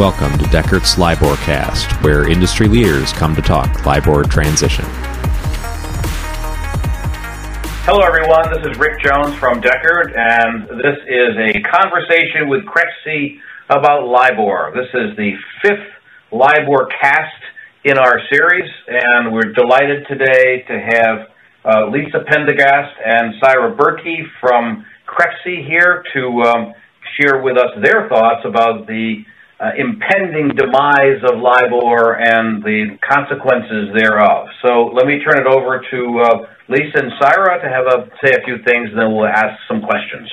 Welcome to Dechert's LIBOR Cast, where industry leaders come to talk LIBOR transition. Hello, everyone. This is Rick Jones from Dechert, and this is a conversation with CREFC about LIBOR. This is the fifth LIBOR cast in our series, and we're delighted today to have uh, Lisa Pendergast and Sairah Burki from CREFC here to um, share with us their thoughts about the uh, impending demise of LIBOR and the consequences thereof. So let me turn it over to uh, Lisa and Sairah to have a, say a few things, and then we'll ask some questions.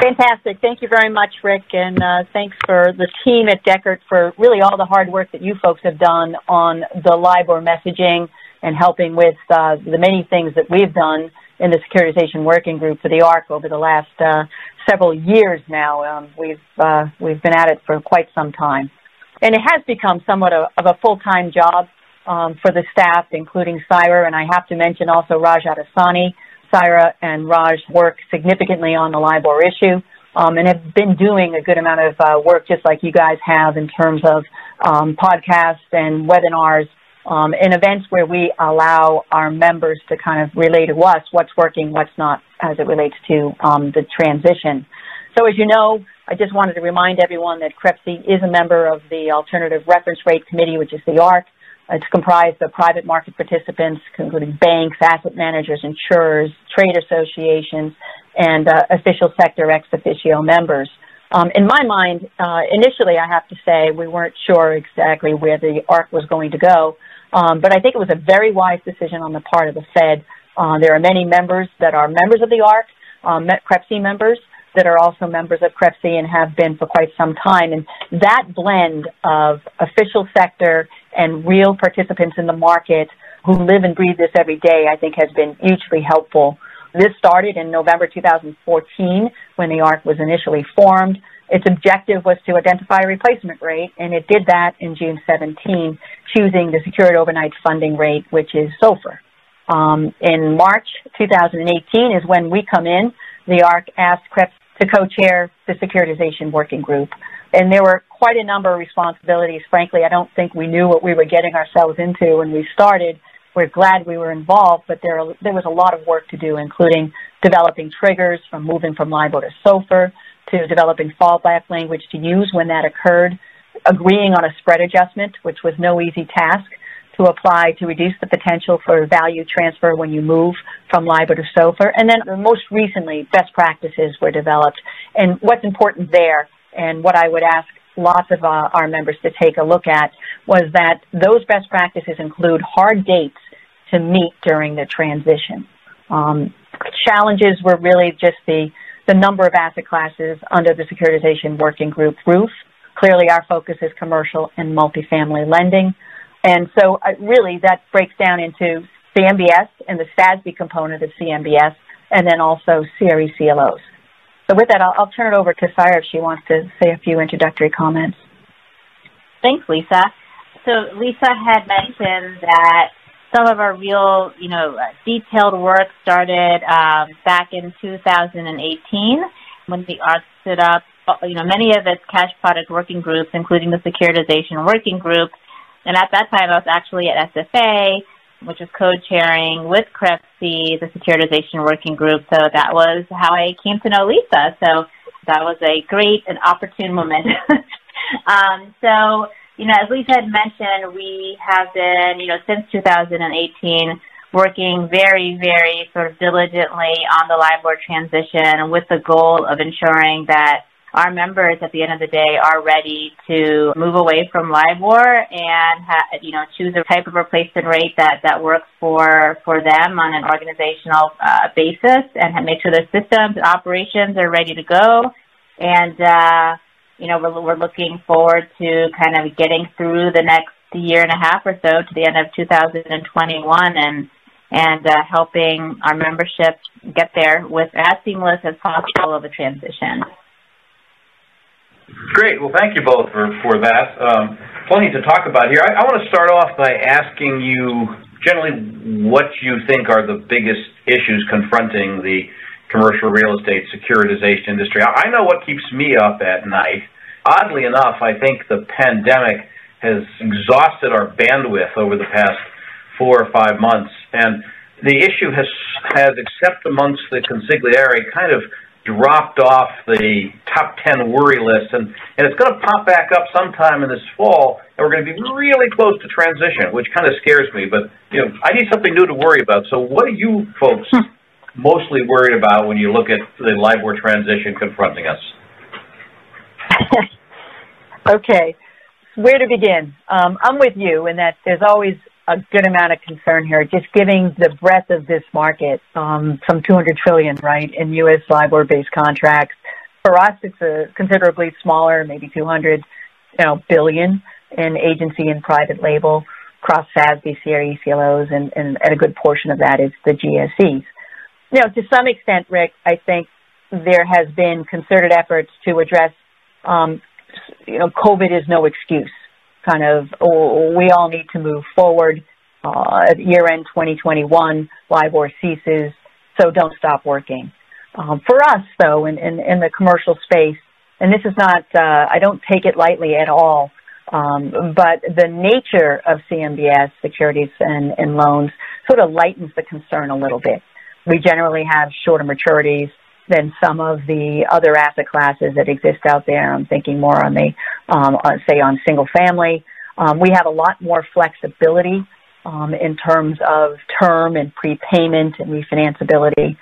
Fantastic. Thank you very much, Rick, and uh, thanks for the team at Dechert for really all the hard work that you folks have done on the LIBOR messaging and helping with uh, the many things that we've done in the securitization working group for the ARRC over the last uh, several years now. Um, we've uh, we've been at it for quite some time, and it has become somewhat of, of a full time job um, for the staff, including Sairah. and I have to mention also Raj Aidasani. Sairah and Raj work significantly on the LIBOR issue. Um, and have been doing a good amount of uh, work just like you guys have in terms of um, podcasts and webinars um, in events where we allow our members to kind of relay to us what's working, what's not, as it relates to um, the transition. So as you know, I just wanted to remind everyone that CREFC is a member of the Alternative Reference Rate Committee, which is the ARRC. It's comprised of private market participants, including banks, asset managers, insurers, trade associations, and uh, official sector ex officio members. Um, in my mind, uh, initially, I have to say we weren't sure exactly where the ARRC was going to go, um, but I think it was a very wise decision on the part of the Fed. Uh, there are many members that are members of the ARRC, um, CREFC members that are also members of CREFC and have been for quite some time. And that blend of official sector and real participants in the market who live and breathe this every day, I think has been hugely helpful. This started in November 2014 when the ARRC was initially formed. Its objective was to identify a replacement rate, and it did that in June 17, choosing the secured overnight funding rate, which is SOFR. Um, in March 2018 is when we come in. The ARRC asked CREFC to co-chair the securitization working group. And there were quite a number of responsibilities. Frankly, I don't think we knew what we were getting ourselves into when we started. We're glad we were involved, but there, there was a lot of work to do, including developing triggers from moving from LIBOR to SOFR, to developing fallback language to use when that occurred, agreeing on a spread adjustment, which was no easy task to apply to reduce the potential for value transfer when you move from LIBOR to SOFR. And then most recently, best practices were developed. And what's important there, and what I would ask lots of uh, our members to take a look at, was that those best practices include hard dates to meet during the transition. Um, challenges were really just the the number of asset classes under the securitization working group roof. Clearly, our focus is commercial and multifamily lending. And so, uh, really, that breaks down into CMBS and the SASB component of CMBS, and then also CRE CLOs. So, with that, I'll, I'll turn it over to Sairah if she wants to say a few introductory comments. Thanks, Lisa. So, Lisa had mentioned that some of our real, you know, detailed work started um, back in 2018 when the ARRC stood up, you know, many of its cash product working groups, including the securitization working group. And at that time, I was actually at SFA, which was co-chairing with CREFC, the securitization working group. So that was how I came to know Lisa. So that was a great and opportune moment. um, so you know, as Lisa had mentioned, we have been, you know, since 2018 working very, very sort of diligently on the LIBOR transition with the goal of ensuring that our members at the end of the day are ready to move away from LIBOR and ha- you know choose a type of replacement rate that that works for for them on an organizational uh, basis and make sure their systems and operations are ready to go. And uh, you know, we're, we're looking forward to kind of getting through the next year and a half or so to the end of 2021 and and uh, helping our membership get there with as seamless as possible of a transition. Great. Well, thank you both for, for that. Um, plenty to talk about here. I, I want to start off by asking you generally what you think are the biggest issues confronting the commercial real estate securitization industry. I know what keeps me up at night, oddly enough, I think the pandemic has exhausted our bandwidth over the past four or five months, and the issue has has, except amongst the consigliere, kind of dropped off the top 10 worry list, and, and it's going to pop back up sometime in this fall, and we're going to be really close to transition, which kind of scares me. But you know, I need something new to worry about. So, what are you folks hmm. mostly worried about when you look at the LIBOR transition confronting us? okay, where to begin? Um, I'm with you in that there's always a good amount of concern here, just giving the breadth of this market, um, some 200 trillion, right, in U.S. LIBOR-based contracts. For us, it's a considerably smaller, maybe 200, you know, billion in agency and private label, cross SASB, CRE, CLOs, and, and, and a good portion of that is the GSEs. You know, to some extent, Rick, I think there has been concerted efforts to address, um, you know, COVID is no excuse kind of we all need to move forward. Uh, at year end 2021, LIBOR ceases, so don't stop working. Um, for us, though, in, in, in, the commercial space, and this is not, uh, I don't take it lightly at all, um, but the nature of CMBS securities and, and loans sort of lightens the concern a little bit. We generally have shorter maturities than some of the other asset classes that exist out there. I'm thinking more on the, um, on, say, on single family. Um, we have a lot more flexibility um, in terms of term and prepayment and refinanceability.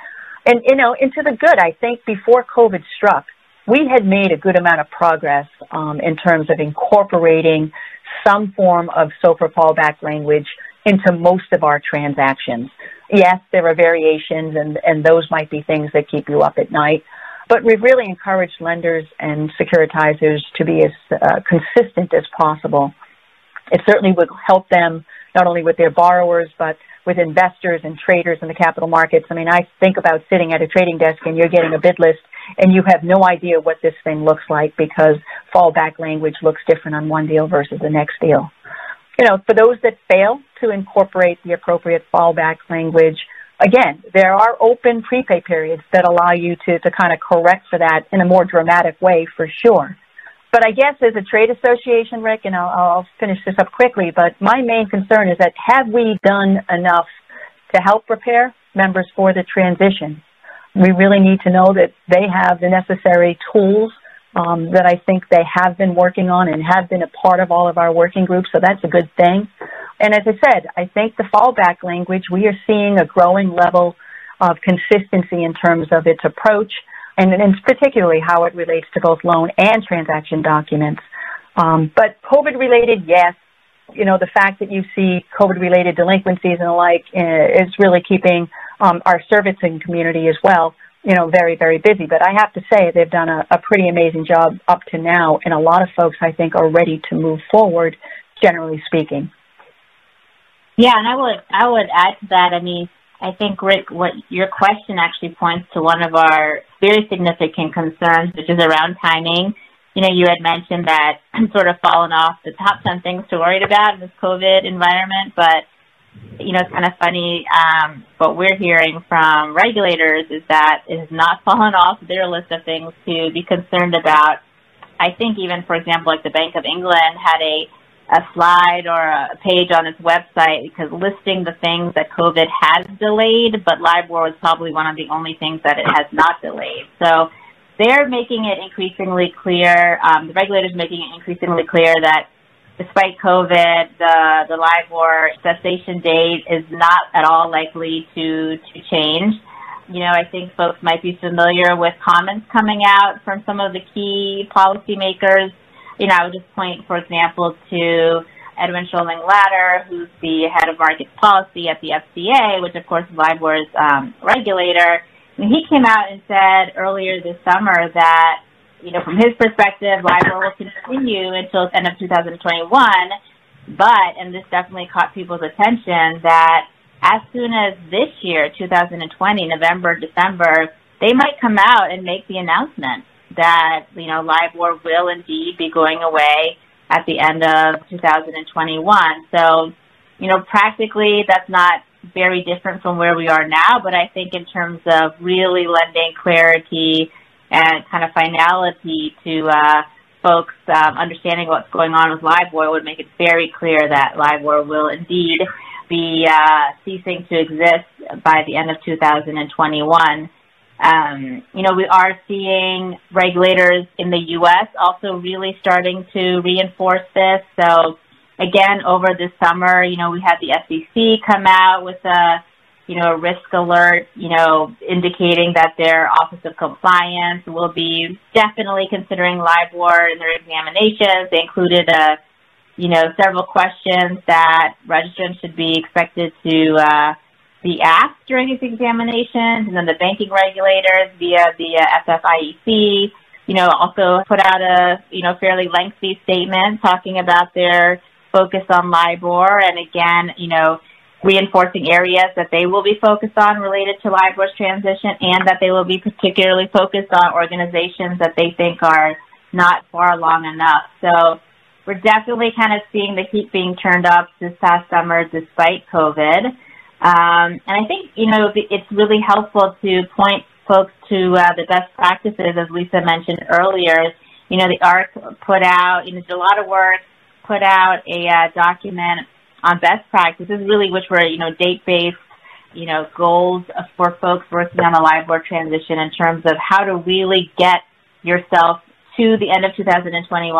And, you know, into the good, I think before COVID struck, we had made a good amount of progress um, in terms of incorporating some form of SOFR fallback language into most of our transactions yes, there are variations, and, and those might be things that keep you up at night. But we've really encouraged lenders and securitizers to be as uh, consistent as possible. It certainly would help them not only with their borrowers, but with investors and traders in the capital markets. I mean, I think about sitting at a trading desk and you're getting a bid list and you have no idea what this thing looks like because fallback language looks different on one deal versus the next deal you know, for those that fail to incorporate the appropriate fallback language, again, there are open prepay periods that allow you to, to kind of correct for that in a more dramatic way for sure. But I guess as a trade association, Rick, and I'll, I'll finish this up quickly, but my main concern is that have we done enough to help prepare members for the transition? We really need to know that they have the necessary tools um, that I think they have been working on and have been a part of all of our working groups. So that's a good thing. And as I said, I think the fallback language, we are seeing a growing level of consistency in terms of its approach and, and particularly how it relates to both loan and transaction documents. Um, but COVID related, yes. You know, the fact that you see COVID related delinquencies and the like uh, is really keeping um, our servicing community as well you know, very, very busy. But I have to say they've done a, a pretty amazing job up to now, and a lot of folks, I think, are ready to move forward, generally speaking. Yeah, and I would I would add to that. I mean, I think Rick, what your question actually points to one of our very significant concerns, which is around timing. You know, you had mentioned that I'm sort of fallen off the top ten things to worry about in this COVID environment, but you know, it's kind of funny. Um, what we're hearing from regulators is that it has not fallen off their list of things to be concerned about. I think even, for example, like the Bank of England had a a slide or a page on its website because listing the things that COVID has delayed, but LIBOR was probably one of the only things that it has not delayed. So they're making it increasingly clear, um, the regulators making it increasingly clear that despite COVID, the the LIBOR cessation date is not at all likely to to change. You know, I think folks might be familiar with comments coming out from some of the key policymakers. You know, I would just point, for example, to Edwin Schooling Latter, who's the head of markets policy at the FCA, which of course LIBOR's um, regulator. And he came out and said earlier this summer that you know, from his perspective, LIBOR will continue until the end of 2021. But, and this definitely caught people's attention, that as soon as this year, 2020, November, December, they might come out and make the announcement that, you know, LIBOR will indeed be going away at the end of 2021. So, you know, practically that's not very different from where we are now, but I think in terms of really lending clarity and kind of finality to uh, folks um, understanding what's going on with LIBOR would make it very clear that LIBOR will indeed be uh, ceasing to exist by the end of 2021. Um, you know, we are seeing regulators in the U.S. also really starting to reinforce this. So, again, over this summer, you know, we had the SEC come out with a you know, a risk alert, you know, indicating that their Office of Compliance will be definitely considering LIBOR in their examinations. They included a, you know, several questions that registrants should be expected to uh, be asked during these examinations, and then the banking regulators via the uh, FFIEC, you know, also put out a, you know, fairly lengthy statement talking about their focus on LIBOR, and again, you know, reinforcing areas that they will be focused on related to LIBOR's transition and that they will be particularly focused on organizations that they think are not far along enough. So we're definitely kind of seeing the heat being turned up this past summer despite COVID. Um, and I think, you know, it's really helpful to point folks to uh, the best practices, as Lisa mentioned earlier. You know, the ARRC put out, you know, did a lot of work, put out a uh, document on best practices, really, which were, you know, date-based, you know, goals for folks working on a LIBOR transition in terms of how to really get yourself to the end of 2021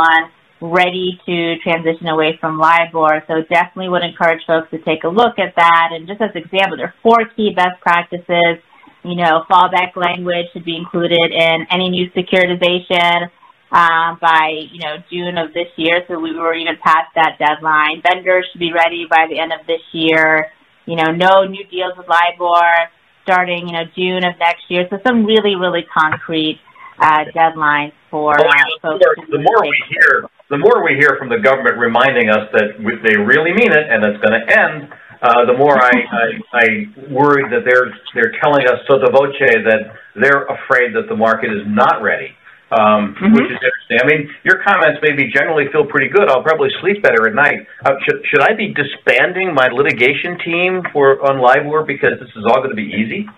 ready to transition away from LIBOR. So definitely would encourage folks to take a look at that. And just as an example, there are four key best practices. You know, fallback language should be included in any new securitization um, by you know June of this year. So we were even past that deadline. Vendors should be ready by the end of this year. You know, no new deals with LIBOR starting you know June of next year. So some really really concrete uh, deadlines for uh, folks. The more we hear, the more we hear from the government reminding us that they really mean it and it's going to end. Uh, the more I, I, I worry that they're they're telling us sotto voce that they're afraid that the market is not ready um, mm-hmm. which is interesting. I mean, your comments made me generally feel pretty good. I'll probably sleep better at night. Uh, should should I be disbanding my litigation team for on LIBOR because this is all going to be easy?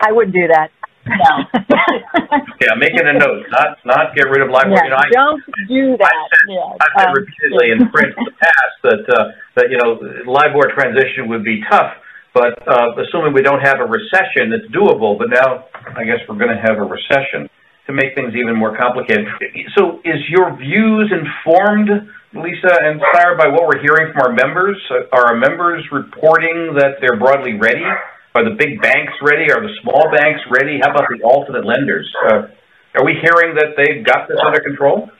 I wouldn't do that. No. okay, I'm making a note. Not not get rid of LIBOR. Yeah, you know, I, don't do that. I've said, yeah. I've said um, repeatedly in print in the past that uh, that you know LIBOR transition would be tough. But uh, assuming we don't have a recession, it's doable. But now, I guess we're going to have a recession to make things even more complicated. So, is your views informed, Lisa and Sairah, by what we're hearing from our members? Are our members reporting that they're broadly ready? Are the big banks ready? Are the small banks ready? How about the alternate lenders? Uh, are we hearing that they've got this under control?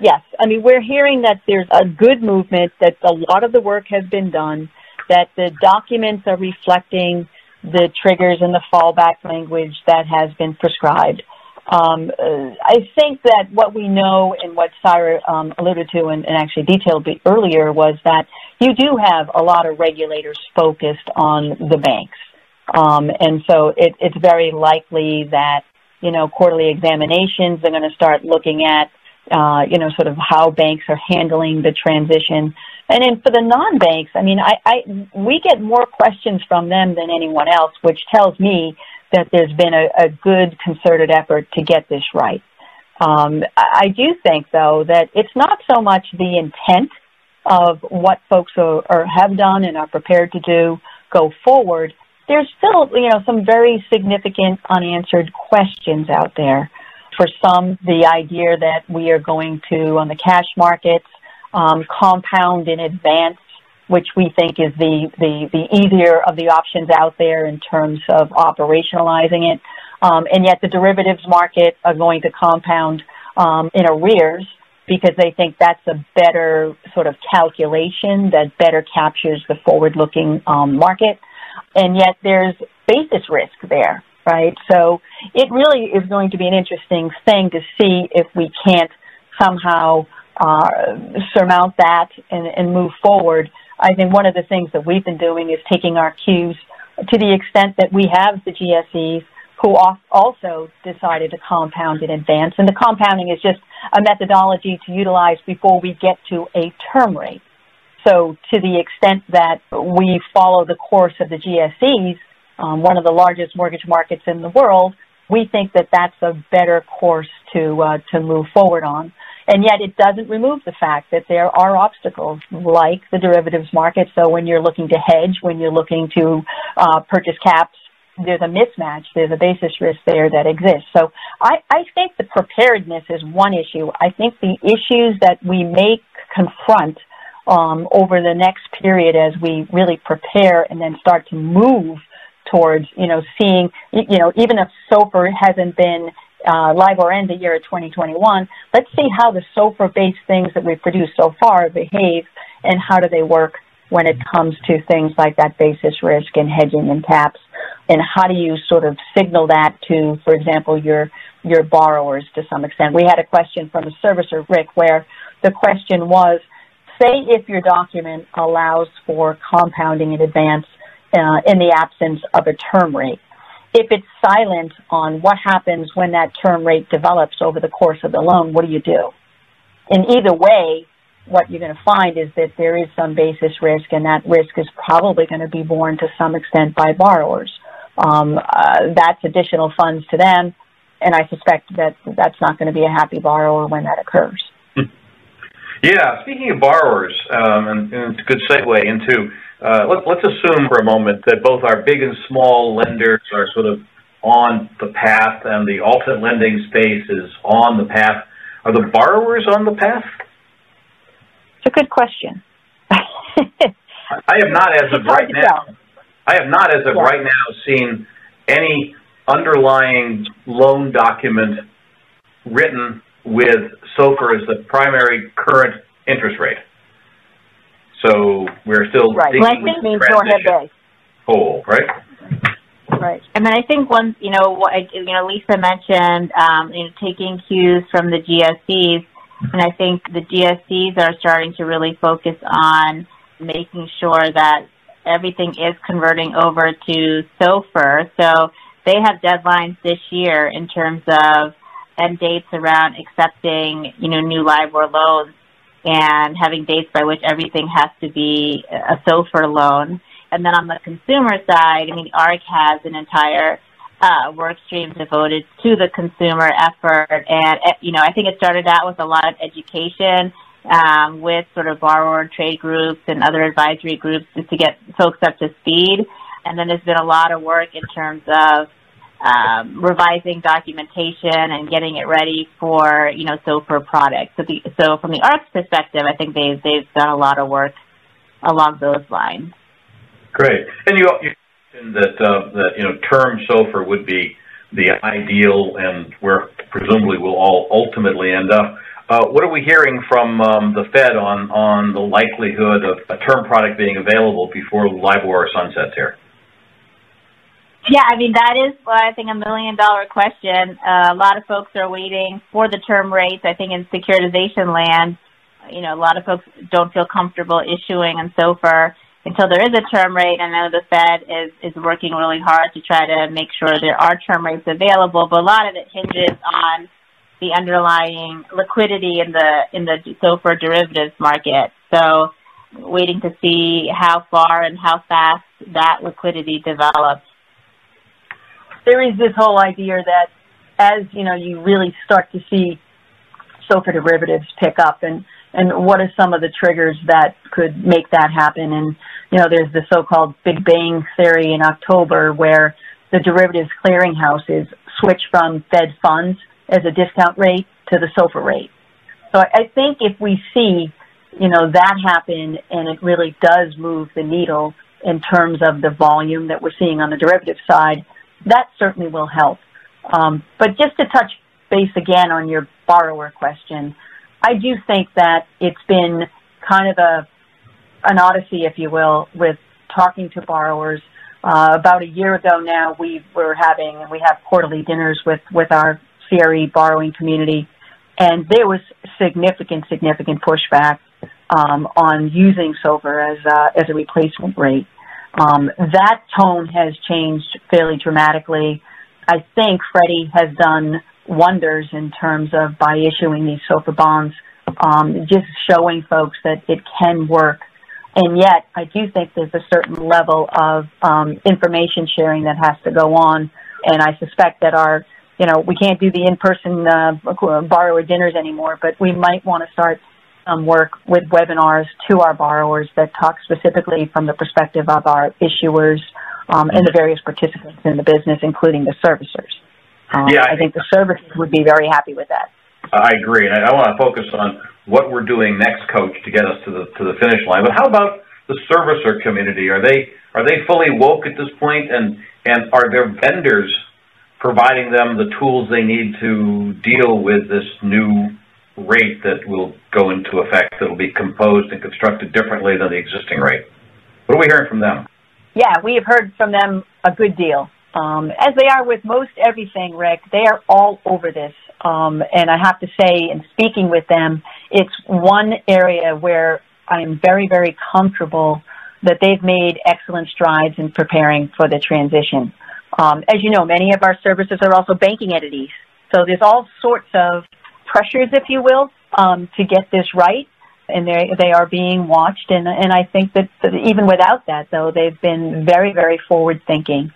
Yes. I mean, we're hearing that there's a good movement, that a lot of the work has been done, that the documents are reflecting the triggers and the fallback language that has been prescribed. Um, uh, I think that what we know and what Sairah um, alluded to and, and actually detailed earlier was that you do have a lot of regulators focused on the banks. Um, and so it, it's very likely that, you know, quarterly examinations are going to start looking at, uh, you know, sort of how banks are handling the transition. And then for the non-banks, I mean, I, I, we get more questions from them than anyone else, which tells me that there's been a, a good concerted effort to get this right. Um, I do think, though, that it's not so much the intent of what folks are, are, have done and are prepared to do go forward. There's still, you know, some very significant unanswered questions out there. For some, the idea that we are going to, on the cash markets, um, compound in advance which we think is the, the, the easier of the options out there in terms of operationalizing it. Um, and yet the derivatives market are going to compound um, in arrears because they think that's a better sort of calculation that better captures the forward-looking um, market. And yet there's basis risk there, right? So it really is going to be an interesting thing to see if we can't somehow uh, surmount that and, and move forward I think one of the things that we've been doing is taking our cues to the extent that we have the GSEs who also decided to compound in advance. And the compounding is just a methodology to utilize before we get to a term rate. So to the extent that we follow the course of the GSEs, um, one of the largest mortgage markets in the world, we think that that's a better course to uh, to move forward on. And yet it doesn't remove the fact that there are obstacles like the derivatives market. So when you're looking to hedge, when you're looking to uh, purchase caps, there's a mismatch, there's a basis risk there that exists. So I, I think the preparedness is one issue. I think the issues that we may confront um, over the next period as we really prepare and then start to move towards, you know, seeing, you know, even if SOFR hasn't been uh, LIBOR end the year of 2021, let's see how the SOFR-based things that we've produced so far behave and how do they work when it comes to things like that basis risk and hedging and caps, and how do you sort of signal that to, for example, your your borrowers to some extent. We had a question from a servicer, Rick, where the question was, say if your document allows for compounding in advance uh, in the absence of a term rate. If it's silent on what happens when that term rate develops over the course of the loan, what do you do? In either way, what you're going to find is that there is some basis risk, and that risk is probably going to be borne to some extent by borrowers. Um, uh, that's additional funds to them, and I suspect that that's not going to be a happy borrower when that occurs. Yeah, speaking of borrowers, um, and, and, it's a good segue into uh, let, let's assume for a moment that both our big and small lenders are sort of on the path, and the alternate lending space is on the path. Are the borrowers on the path? It's a good question. I have not, as of right now, I have not, as of yeah. right now, seen any underlying loan document written with SOFR as the primary current interest rate. So we're still right. digging Which means go ahead hole, right? Right. I mean, I think one, you know, what you know, Lisa mentioned, um, you know, taking cues from the GSEs, and I think the GSEs are starting to really focus on making sure that everything is converting over to SOFR. So they have deadlines this year in terms of end dates around accepting, you know, new LIBOR loans and having dates by which everything has to be a SOFR loan. And then on the consumer side, I mean, ARRC has an entire uh, work stream devoted to the consumer effort. And, eh, you know, I think it started out with a lot of education um, with sort of borrower trade groups and other advisory groups just to get folks up to speed. And then there's been a lot of work in terms of um, revising documentation and getting it ready for you know SOFR products. So, the, so from the ARRC's perspective, I think they've they've done a lot of work along those lines. Great, and you, you mentioned that uh, that you know term SOFR would be the ideal and where presumably we'll all ultimately end up. Uh, what are we hearing from um, the Fed on on the likelihood of a term product being available before LIBOR sunsets here? Yeah, I mean that is, well, I think, a million dollar question. Uh, a lot of folks are waiting for the term rates. I think in securitization land, you know, a lot of folks don't feel comfortable issuing and SOFR until there is a term rate. I know the Fed is is working really hard to try to make sure there are term rates available, but a lot of it hinges on the underlying liquidity in the in the SOFR derivatives market. So, waiting to see how far and how fast that liquidity develops there is this whole idea that as you know you really start to see SOFR derivatives pick up and and what are some of the triggers that could make that happen and you know there's the so-called big bang theory in October where the derivatives clearinghouses switch from Fed funds as a discount rate to the SOFR rate. So I think if we see you know that happen and it really does move the needle in terms of the volume that we're seeing on the derivative side, that certainly will help. Um, but just to touch base again on your borrower question, I do think that it's been kind of a an odyssey, if you will, with talking to borrowers. Uh, about a year ago now, we were having we have quarterly dinners with with our CRE borrowing community, and there was significant significant pushback um, on using SOFR as a, as a replacement rate. Um, that tone has changed fairly dramatically. I think Freddie has done wonders in terms of by issuing these SOFR bonds, um, just showing folks that it can work. And yet, I do think there's a certain level of um, information sharing that has to go on. And I suspect that our you know, we can't do the in-person uh, borrower dinners anymore, but we might want to start some work with webinars to our borrowers that talk specifically from the perspective of our issuers um, and the various participants in the business, including the servicers. Um, yeah, I, I think the servicers would be very happy with that. I agree, and I, I want to focus on what we're doing next, Coach, to get us to the to the finish line. But how about the servicer community? Are they are they fully woke at this point, and and are their vendors providing them the tools they need to deal with this new rate that will go into effect that will be composed and constructed differently than the existing rate. What are we hearing from them? Yeah, we have heard from them a good deal. Um, as they are with most everything, Rick, they are all over this. Um, and I have to say, in speaking with them, it's one area where I'm very, very comfortable that they've made excellent strides in preparing for the transition. Um, as you know, many of our services are also banking entities. So there's all sorts of pressures, if you will, um, to get this right. And they they are being watched, and and I think that, even without that, though, they've been very very forward thinking.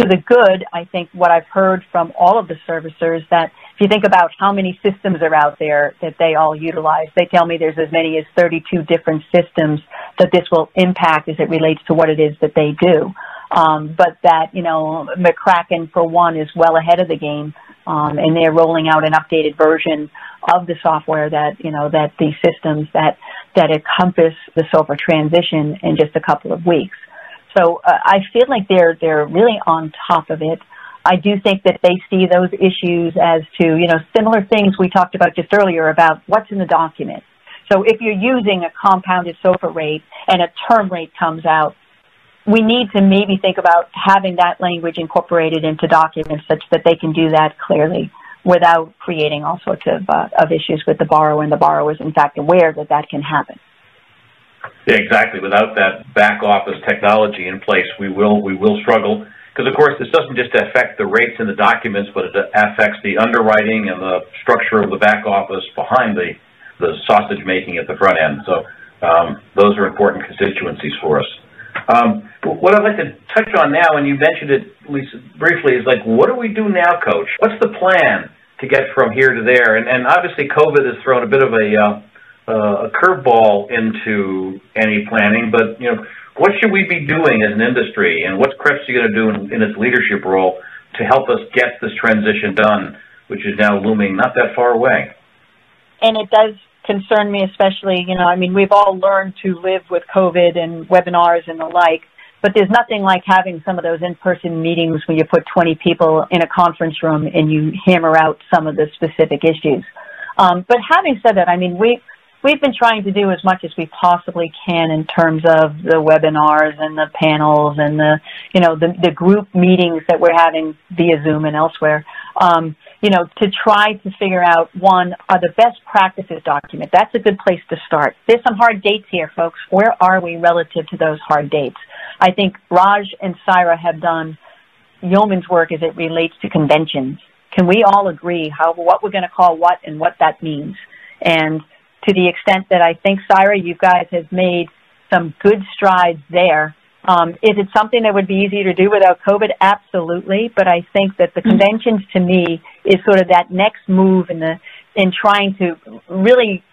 To the good, I think what I've heard from all of the servicers that if you think about how many systems are out there that they all utilize, they tell me there's as many as 32 different systems that this will impact as it relates to what it is that they do. Um, but that, you know, McCracken, for one, is well ahead of the game, um, and they're rolling out an updated version of the software that, you know, that the systems that, that encompass the SOFR transition in just a couple of weeks. So uh, I feel like they're, they're really on top of it. I do think that they see those issues as to, you know, similar things we talked about just earlier about what's in the document. So if you're using a compounded SOFR rate and a term rate comes out, we need to maybe think about having that language incorporated into documents such that they can do that clearly without creating all sorts of, uh, of issues with the borrower and the borrower is in fact aware that that can happen. Yeah, exactly. Without that back office technology in place, we will we will struggle because of course this doesn't just affect the rates in the documents, but it affects the underwriting and the structure of the back office behind the the sausage making at the front end. So um, those are important constituencies for us. Um, what I'd like to touch on now, and you mentioned it, Lisa, briefly, is like, what do we do now, Coach? What's the plan to get from here to there? And, and obviously, COVID has thrown a bit of a, uh, uh, a curveball into any planning, but you know, what should we be doing as an industry, and what's CREFC going to do in, in its leadership role to help us get this transition done, which is now looming not that far away? And it does concern me especially, you know, I mean, we've all learned to live with COVID and webinars and the like, but there's nothing like having some of those in-person meetings when you put 20 people in a conference room and you hammer out some of the specific issues. Um, but having said that, I mean, we, we've been trying to do as much as we possibly can in terms of the webinars and the panels and the, you know, the, the group meetings that we're having via Zoom and elsewhere. Um, you know, to try to figure out one, are the best practices document. That's a good place to start. There's some hard dates here, folks. Where are we relative to those hard dates? I think Raj and Sairah have done yeoman's work as it relates to conventions. Can we all agree how what we're going to call what and what that means? And to the extent that I think, Sairah, you guys have made some good strides there um, is it something that would be easy to do without COVID? Absolutely. But I think that the mm-hmm. conventions to me is sort of that next move in the in trying to really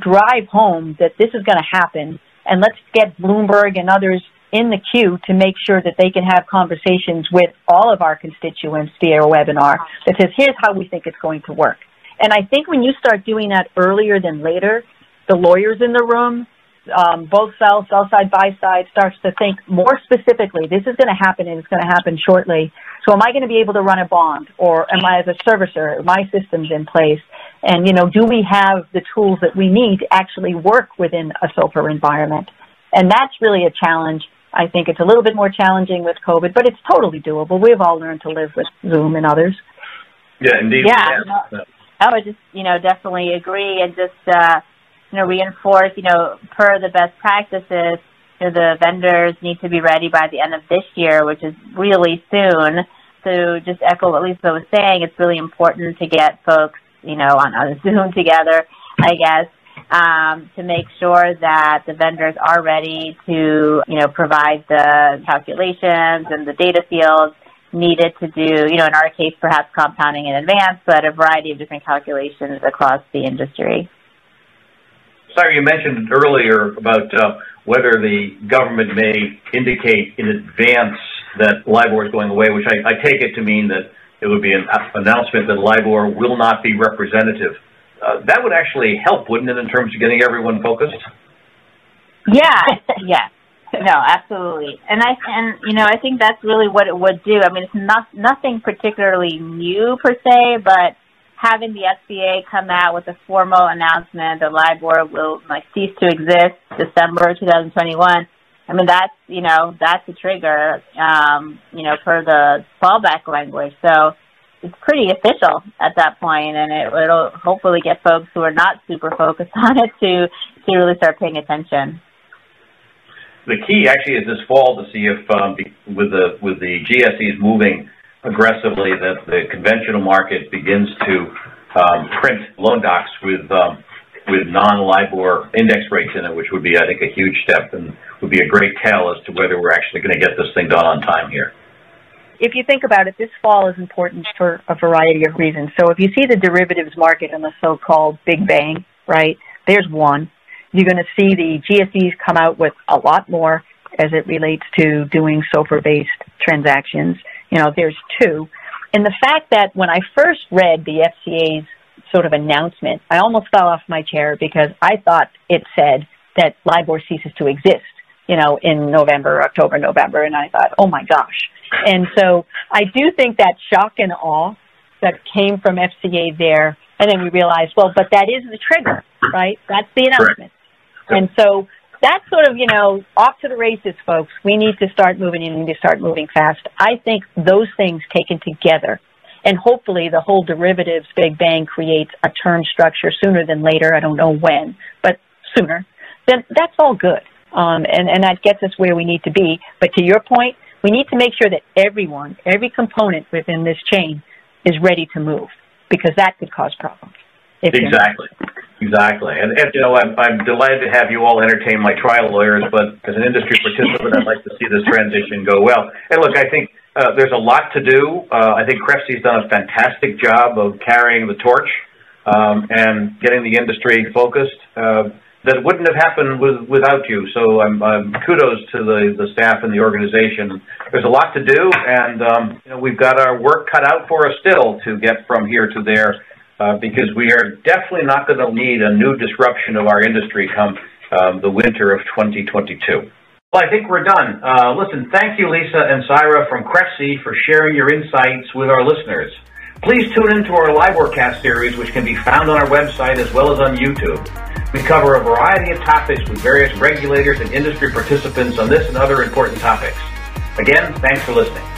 drive home that this is going to happen, and let's get Bloomberg and others in the queue to make sure that they can have conversations with all of our constituents via a webinar that says, here's how we think it's going to work. And I think when you start doing that earlier than later, the lawyers in the room, um, both sell, sell side, buy side starts to think more specifically, this is going to happen and it's going to happen shortly. So am I going to be able to run a bond or am I as a servicer, my systems in place? And, you know, do we have the tools that we need to actually work within a SOFR environment? And that's really a challenge. I think it's a little bit more challenging with COVID, but it's totally doable. We've all learned to live with Zoom and others. Yeah, indeed. Yeah. I would just, you know, definitely agree and just, uh, you know, reinforce, you know, per the best practices, you know, the vendors need to be ready by the end of this year, which is really soon. So just echo what Lisa was saying, it's really important to get folks, you know, on, on Zoom together, I guess, um, to make sure that the vendors are ready to, you know, provide the calculations and the data fields needed to do, you know, in our case, perhaps compounding in advance, but a variety of different calculations across the industry. Sorry, you mentioned earlier about uh, whether the government may indicate in advance that LIBOR is going away, which I, I take it to mean that it would be an announcement that LIBOR will not be representative. Uh, that would actually help, wouldn't it, in terms of getting everyone focused? Yeah, yeah. No, absolutely. And I and you know, I think that's really what it would do. I mean, it's not nothing particularly new per se, but having the FCA come out with a formal announcement that LIBOR will like cease to exist December 2021. I mean, that's you know that's a trigger, um, you know, for the fallback language. So it's pretty official at that point, and it, it'll hopefully get folks who are not super focused on it to to really start paying attention the key actually is this fall to see if um, with the with the GSEs moving aggressively that the conventional market begins to um, print loan docs with um, with non-LIBOR index rates in it, which would be, I think, a huge step and would be a great tell as to whether we're actually going to get this thing done on time here. If you think about it, this fall is important for a variety of reasons. So if you see the derivatives market and the so-called Big Bang, right, there's one. You're going to see the GSEs come out with a lot more as it relates to doing SOFR-based transactions. You know, there's two. And the fact that when I first read the FCA's sort of announcement, I almost fell off my chair because I thought it said that LIBOR ceases to exist, you know, in November, October, November. And I thought, oh my gosh. And so I do think that shock and awe that came from FCA there. And then we realized, well, but that is the trigger, right? That's the announcement. And so that's sort of, you know, off to the races, folks. We need to start moving and we need to start moving fast. I think those things taken together and hopefully the whole derivatives big bang creates a term structure sooner than later. I don't know when, but sooner. Then that's all good. Um, and, and that gets us where we need to be. But to your point, we need to make sure that everyone, every component within this chain is ready to move because that could cause problems. Exactly. Exactly. And, and you know, I'm, I'm delighted to have you all entertain my trial lawyers, but as an industry participant, I'd like to see this transition go well. And look, I think uh, there's a lot to do. Uh, I think CREFC's done a fantastic job of carrying the torch um, and getting the industry focused. Uh, that wouldn't have happened with, without you. So I'm, I'm kudos to the, the staff and the organization. There's a lot to do, and um, you know, we've got our work cut out for us still to get from here to there because we are definitely not going to need a new disruption of our industry come um, the winter of 2022. Well, I think we're done. Uh, listen, thank you, Lisa and Sairah from CREFC for sharing your insights with our listeners. Please tune into our LIBORcast series, which can be found on our website as well as on YouTube. We cover a variety of topics with various regulators and industry participants on this and other important topics. Again, thanks for listening.